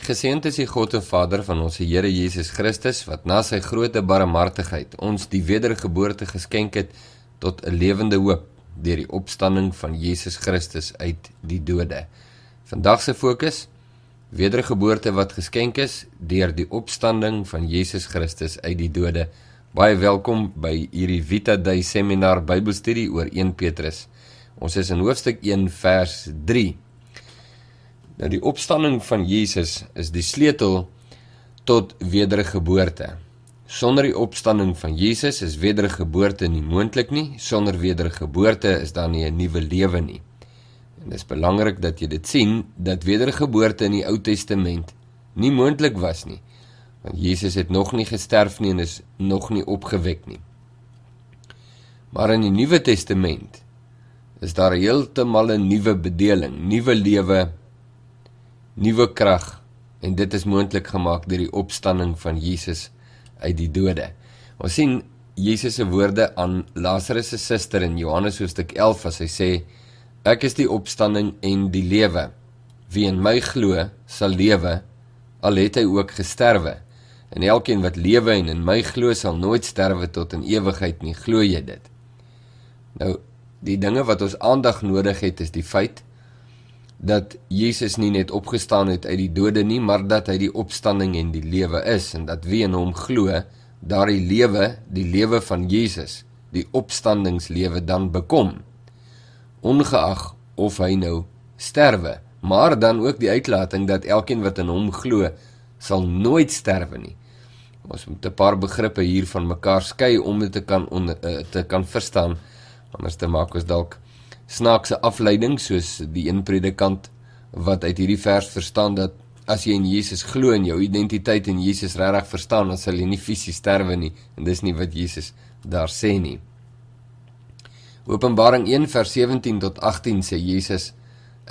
Geseënd is die God en Vader van ons Here Jesus Christus wat na sy groote barmhartigheid ons die wedergeboorte geskenk het tot 'n lewende hoop deur die opstanding van Jesus Christus uit die dode. Vandag se fokus: wedergeboorte wat geskenk is deur die opstanding van Jesus Christus uit die dode. Baie welkom by hierdie Vita Day seminar Bybelstudie oor 1 Petrus. Ons is in hoofstuk 1 vers 3. Nou die opstanding van Jesus is die sleutel tot wedergeboorte. Sonder die opstanding van Jesus is wedergeboorte nie moontlik nie. Sonder wedergeboorte is daar nie 'n nuwe lewe nie. En dit is belangrik dat jy dit sien dat wedergeboorte in die Ou Testament nie moontlik was nie. Want Jesus het nog nie gesterf nie en is nog nie opgewek nie. Maar in die Nuwe Testament is daar heeltemal 'n nuwe bedeling, nuwe lewe nuwe krag en dit is moontlik gemaak deur die opstanding van Jesus uit die dode. Ons sien Jesus se woorde aan Lazarus se suster in Johannes hoofstuk 11 as hy sê ek is die opstanding en die lewe. Wie in my glo, sal lewe al het hy ook gesterwe. En elkeen wat lewe en in my glo sal nooit sterwe tot in ewigheid nie. Glo jy dit? Nou, die dinge wat ons aandag nodig het is die feit dat Jesus nie net opgestaan het uit die dode nie, maar dat hy die opstanding en die lewe is en dat wie in hom glo, daardie lewe, die lewe van Jesus, die opstandingslewe dan bekom. Ongeag of hy nou sterwe, maar dan ook die uitlating dat elkeen wat in hom glo, sal nooit sterwe nie. Ons moet 'n paar begrippe hier van mekaar skei om dit te kan onder, uh, te kan verstaan. Anders te maak ons dalk snaakse afleiding soos die een predikant wat uit hierdie vers verstaan dat as jy in Jesus glo en jou identiteit in Jesus regtig verstaan dan sal jy nie fisies sterwe nie en dis nie wat Jesus daar sê nie. Openbaring 1 vers 17 tot 18 sê Jesus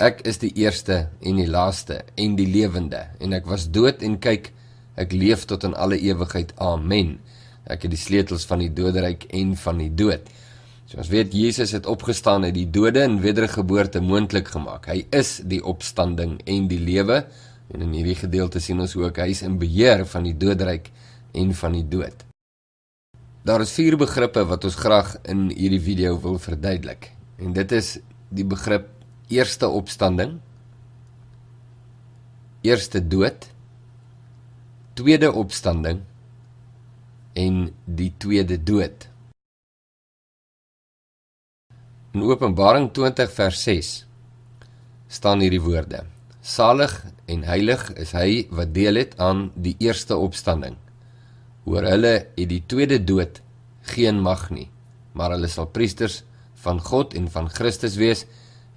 ek is die eerste en die laaste en die lewende en ek was dood en kyk ek leef tot in alle ewigheid. Amen. Ek het die sleutels van die doderyk en van die dood. So ons weet Jesus het opgestaan uit die dode en wedergeboorte moontlik gemaak. Hy is die opstanding en die lewe en in hierdie gedeelte sien ons ook hy is in beheer van die doodryk en van die dood. Daar is vier begrippe wat ons graag in hierdie video wil verduidelik. En dit is die begrip eerste opstanding, eerste dood, tweede opstanding en die tweede dood. In Openbaring 20 vers 6 staan hierdie woorde: Salig en heilig is hy wat deel het aan die eerste opstanding. Oor hulle het die tweede dood geen mag nie, maar hulle sal priesters van God en van Christus wees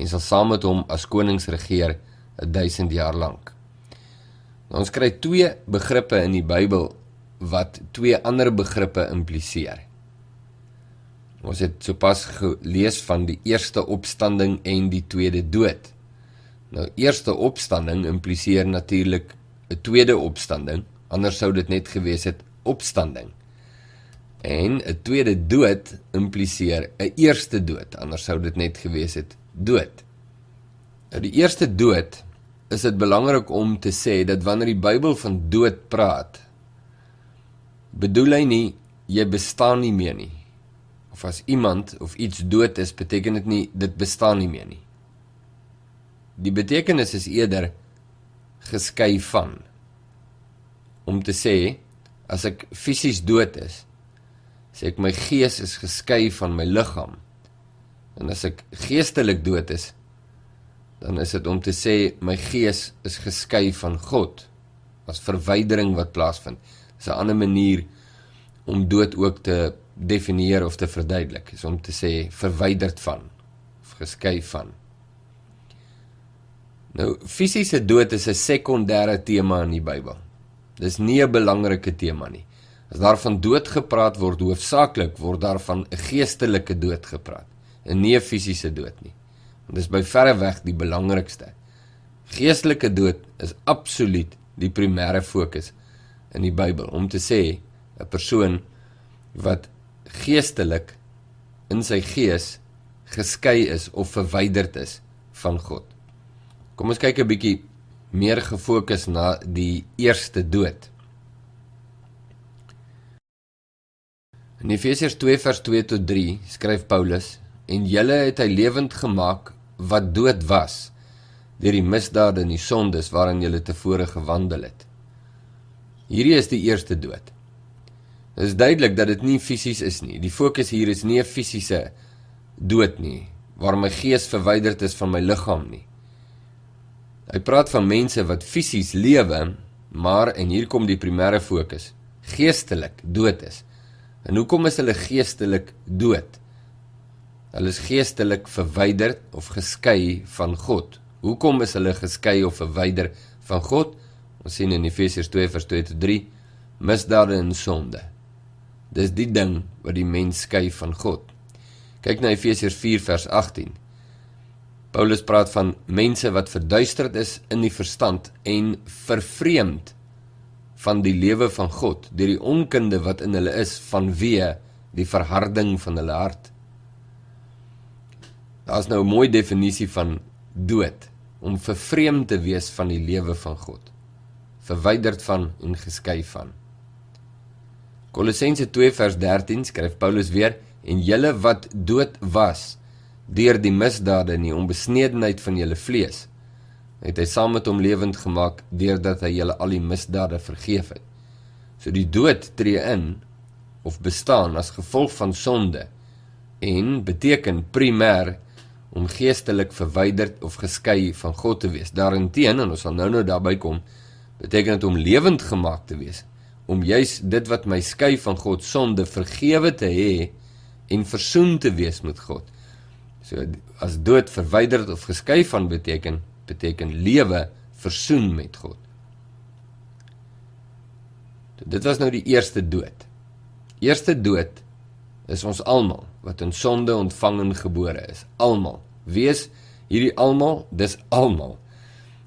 en sal saam met hom as konings regeer 1000 jaar lank. Nou ons kry twee begrippe in die Bybel wat twee ander begrippe impliseer. Ons het sopas gelees van die eerste opstanding en die tweede dood. Nou eerste opstanding impliseer natuurlik 'n tweede opstanding, anders sou dit net gewees het opstanding. En 'n tweede dood impliseer 'n eerste dood, anders sou dit net gewees het dood. Nou die eerste dood is dit belangrik om te sê dat wanneer die Bybel van dood praat, bedoel hy nie jy bestaan nie meer nie of as iemand of iets dood is, beteken dit nie dit bestaan nie meer nie. Die betekenis is eerder geskei van om te sê as ek fisies dood is, sê ek my gees is geskei van my liggaam. En as ek geestelik dood is, dan is dit om te sê my gees is geskei van God as verwydering wat plaasvind. Dis 'n ander manier om dood ook te definieer of te verduidelik is om te sê verwyderd van of geskei van. Nou fisiese dood is 'n sekondêre tema in die Bybel. Dis nie 'n belangrike tema nie. As daar van dood gepraat word, hoofsaaklik word daar van 'n geestelike dood gepraat, en nie 'n fisiese dood nie. En dis by verre weg die belangrikste. Geestelike dood is absoluut die primêre fokus in die Bybel om te sê 'n persoon wat geestelik in sy gees geskei is of verwyderd is van God. Kom ons kyk 'n bietjie meer gefokus na die eerste dood. In Efesiërs 2 vers 2 tot 3 skryf Paulus: "En julle het hy lewend gemaak wat dood was deur die misdade en die sondes waarin julle tevore gewandel het." Hierdie is die eerste dood. Dit is duidelik dat dit nie fisies is nie. Die fokus hier is nie 'n fisiese dood nie, waar my gees verwyderd is van my liggaam nie. Hy praat van mense wat fisies lewe, maar en hier kom die primêre fokus, geestelik dood is. En hoekom is hulle geestelik dood? Hulle is geestelik verwyderd of geskei van God. Hoekom is hulle geskei of verwyder van God? Ons sien in Efesiërs 2 vers 2 tot 3 misdade en sonde. Dis die ding wat die mens skei van God. Kyk na Efesiërs 4 vers 18. Paulus praat van mense wat verduisterd is in die verstand en vervreemd van die lewe van God deur die onkunde wat in hulle is vanweë die verharding van hulle hart. Daar's nou 'n mooi definisie van dood om vervreemd te wees van die lewe van God. Verwyderd van en geskei van. Kolossense 2 vers 13 skryf Paulus weer en julle wat dood was deur die misdade en die onbesnedenheid van julle vlees het hy saam met hom lewend gemaak deurdat hy julle al die misdade vergeef het. So die dood tree in of bestaan as gevolg van sonde en beteken primêr om geestelik verwyderd of geskei van God te wees. Daarenteen en ons sal nou-nou daarby kom, beteken dit om lewend gemaak te wees, om juis dit wat my skei van God sonde vergewe te hê en versoen te wees met God. So as dood verwyderd of geskei van beteken beteken lewe versoen met God. So dit was nou die eerste dood. Eerste dood is ons almal wat in sonde ontvang en gebore is. Almal. Wees hierdie almal, dis almal.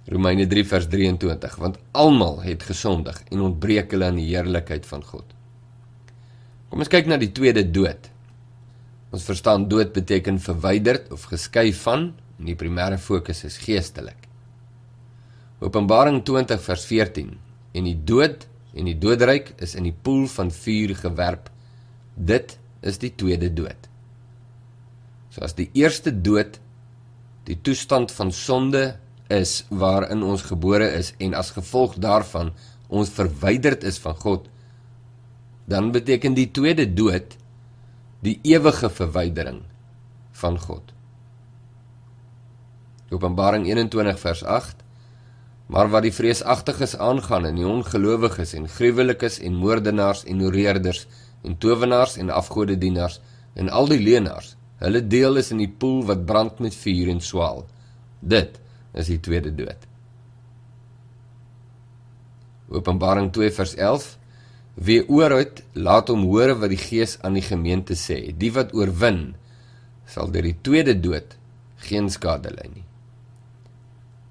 Romeine 3 vers 23 want almal het gesondig en ontbreek hulle aan die heerlikheid van God. Kom ons kyk na die tweede dood. Ons verstaan dood beteken verwyderd of geskei van en die primêre fokus is geestelik. Openbaring 20 vers 14 en die dood en die doodryk is in die poel van vuur gewerp. Dit is die tweede dood. So as die eerste dood die toestand van sonde is waarin ons gebore is en as gevolg daarvan ons verwyderd is van God, dan beteken die tweede dood die ewige verwydering van God. Openbaring 21 vers 8 Maar wat die vreesagtiges aangaan en die ongelowiges en gruwelikes en moordenaars en horeerders en towenaars en afgodedienaars en al die leenaars, hulle deel is in die poel wat brand met vuur en swaal. Dit is die tweede dood. Openbaring 2 vers Wie oor het, laat hom hoor wat die Gees aan die gemeente sê. Die wat oorwin, sal deur die tweede dood geen skade ly nie.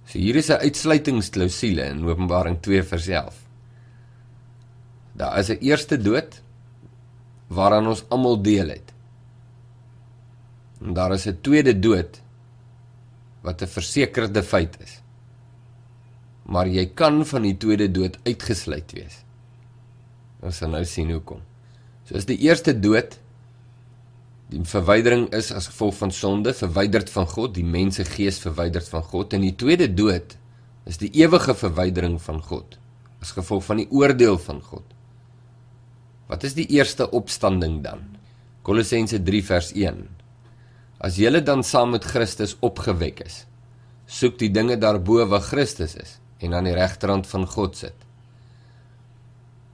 So hier is 'n uitsluitingsklausule in Openbaring 2 vers 11. Daar is 'n eerste dood waaraan ons almal deel het. En daar is 'n tweede dood wat 'n versekerde feit is. Maar jy kan van die tweede dood uitgesluit wees. Ons sal nou sien hoekom. So as die eerste dood die verwydering is as gevolg van sonde, verwyderd van God, die mense gees verwyderd van God en die tweede dood is die ewige verwydering van God as gevolg van die oordeel van God. Wat is die eerste opstanding dan? Kolossense 3 vers 1. As julle dan saam met Christus opgewek is, soek die dinge daarbo waar Christus is en aan die regterhand van God sit.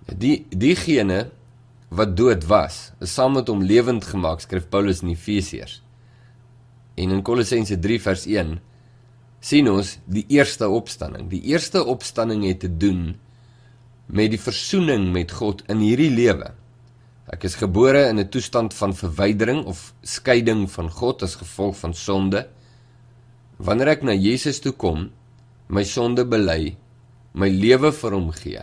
Die diegene wat dood was, is saam met hom lewend gemaak, skryf Paulus in Efesiërs. En in Kolossense 3 vers 1 sien ons die eerste opstanding. Die eerste opstanding het te doen met die versoening met God in hierdie lewe. Ek is gebore in 'n toestand van verwydering of skeiding van God as gevolg van sonde. Wanneer ek na Jesus toe kom, my sonde bely, my lewe vir hom gee,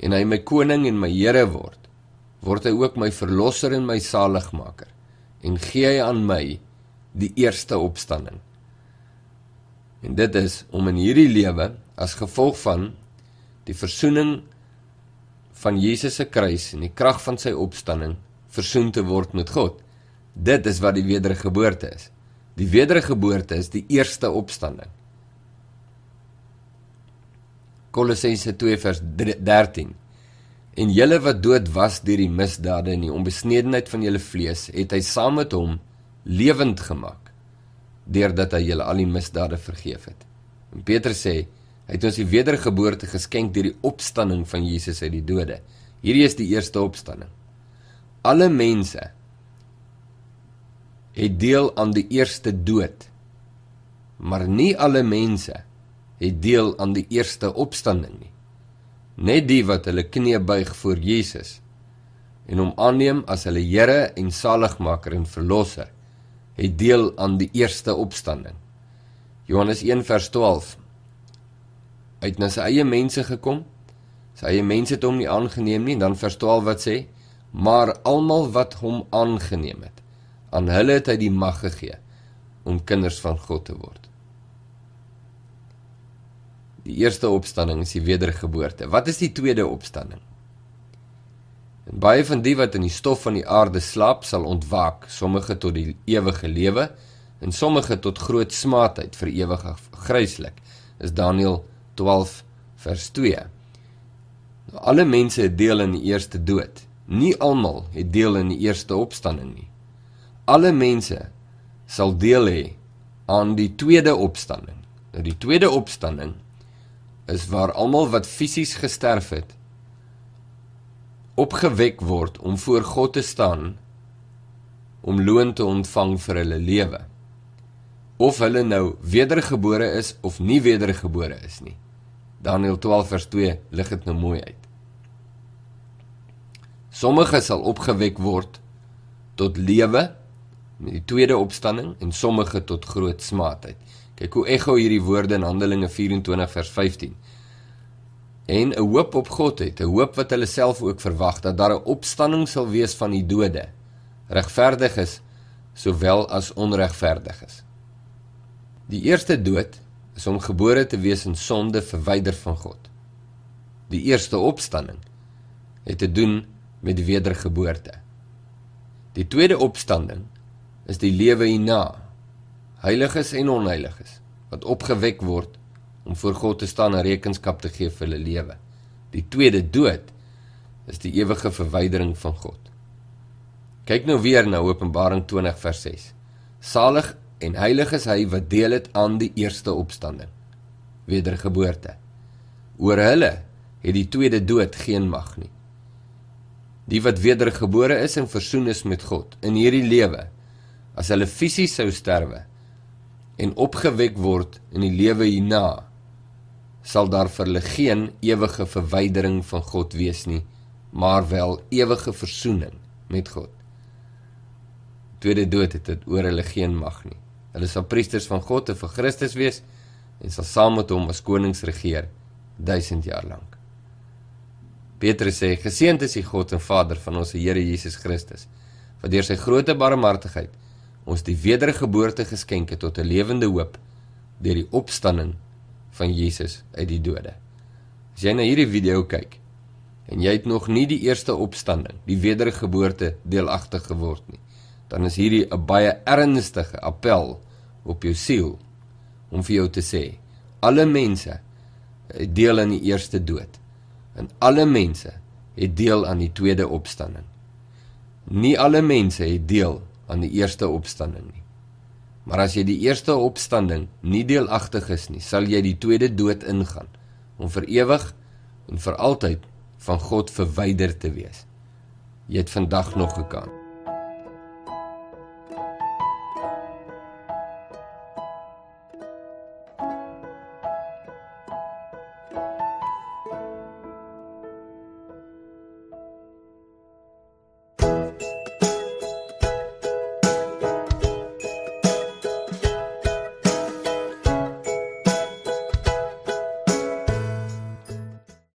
en hy my koning en my Here word, word hy ook my verlosser en my saligmaker en gee hy aan my die eerste opstanding. En dit is om in hierdie lewe as gevolg van die versoening van Jesus se kruis en die krag van sy opstanding versoen te word met God. Dit is wat die wedergeboorte is. Die wedergeboorte is die eerste opstanding. Kolossense 2 vers 13. En julle wat dood was deur die misdade en die onbesnedenheid van julle vlees, het hy saam met hom lewend gemaak deurdat hy julle al die misdade vergeef het. En Petrus sê hy het ons die wedergeboorte geskenk deur die opstanding van Jesus uit die dode. Hierdie is die eerste opstanding. Alle mense het deel aan die eerste dood. Maar nie alle mense het deel aan die eerste opstanding nie. Net die wat hulle knie buig voor Jesus en hom aanneem as hulle Here en saligmaker en verlosser, het deel aan die eerste opstanding. Johannes 1 vers 12. Uit na sy eie mense gekom. Sy eie mense het hom nie aangeneem nie, dan vers 12 wat sê: "Maar almal wat hom aangeneem het, aan hulle het hy die mag gegee om kinders van God te word." Die eerste opstanding is die wedergeboorte. Wat is die tweede opstanding? En baie van die wat in die stof van die aarde slaap, sal ontwaak, sommige tot die ewige lewe en sommige tot groot smaadheid vir ewig gryslik. Is Daniël 12 vers 2. Nou, alle mense het deel in die eerste dood. Nie almal het deel in die eerste opstanding nie. Alle mense sal deel hê aan die tweede opstanding. Nou die tweede opstanding is waar almal wat fisies gesterf het opgewek word om voor God te staan om loon te ontvang vir hulle lewe. Of hulle nou wedergebore is of nie wedergebore is nie. Daniël 12 vers 2 lig dit nou mooi uit. Sommige sal opgewek word tot lewe met die tweede opstanding en sommige tot groot smaadheid. Kyk hoe ekho hierdie woorde in Handelinge 24 vers 15. En 'n hoop op God het, 'n hoop wat hulle self ook verwag dat daar 'n opstanding sal wees van die dode, regverdiges sowel as onregverdiges. Die eerste dood is om gebore te wees in sonde verwyder van God. Die eerste opstanding het te doen met die wedergeboorte. Die tweede opstanding is die lewe hierna heiliges en onheiliges wat opgewek word om voor God te staan en rekenskap te gee vir hulle lewe. Die tweede dood is die ewige verwydering van God. Kyk nou weer na Openbaring 20 vers 6. Salig en heilig is hy wat deel het aan die eerste opstanding, wedergeboorte. Oor hulle het die tweede dood geen mag nie. Die wat wedergebore is en versoen is met God in hierdie lewe, as hulle fisies sou sterwe, en opgewek word in die lewe hierna, sal daar vir hulle geen ewige verwydering van God wees nie, maar wel ewige versoening met God. Tweede dood het dit oor hulle geen mag nie. Hulle sal priesters van God en vir Christus wees en sal saam met hom as konings regeer 1000 jaar lank. Petrus sê: "Geseënd is die God en Vader van ons Here Jesus Christus, wat deur sy groote barmhartigheid ons die wedergeboorte geskenk het tot 'n lewende hoop deur die opstanding van Jesus uit die dode. As jy na hierdie video kyk en jy het nog nie die eerste opstanding, die wedergeboorte deelagtig geword nie, dan is hierdie 'n baie ernstige appel op jou siel om vir jou te sê: alle mense het deel aan die eerste dood en alle mense het deel aan die tweede opstanding. Nie alle mense het deel aan die eerste opstanding nie. Maar as jy die eerste opstanding nie deelagtig is nie, sal jy die tweede dood ingaan om vir ewig en vir altyd van God verwyder te wees. Jy het vandag nog gekaan.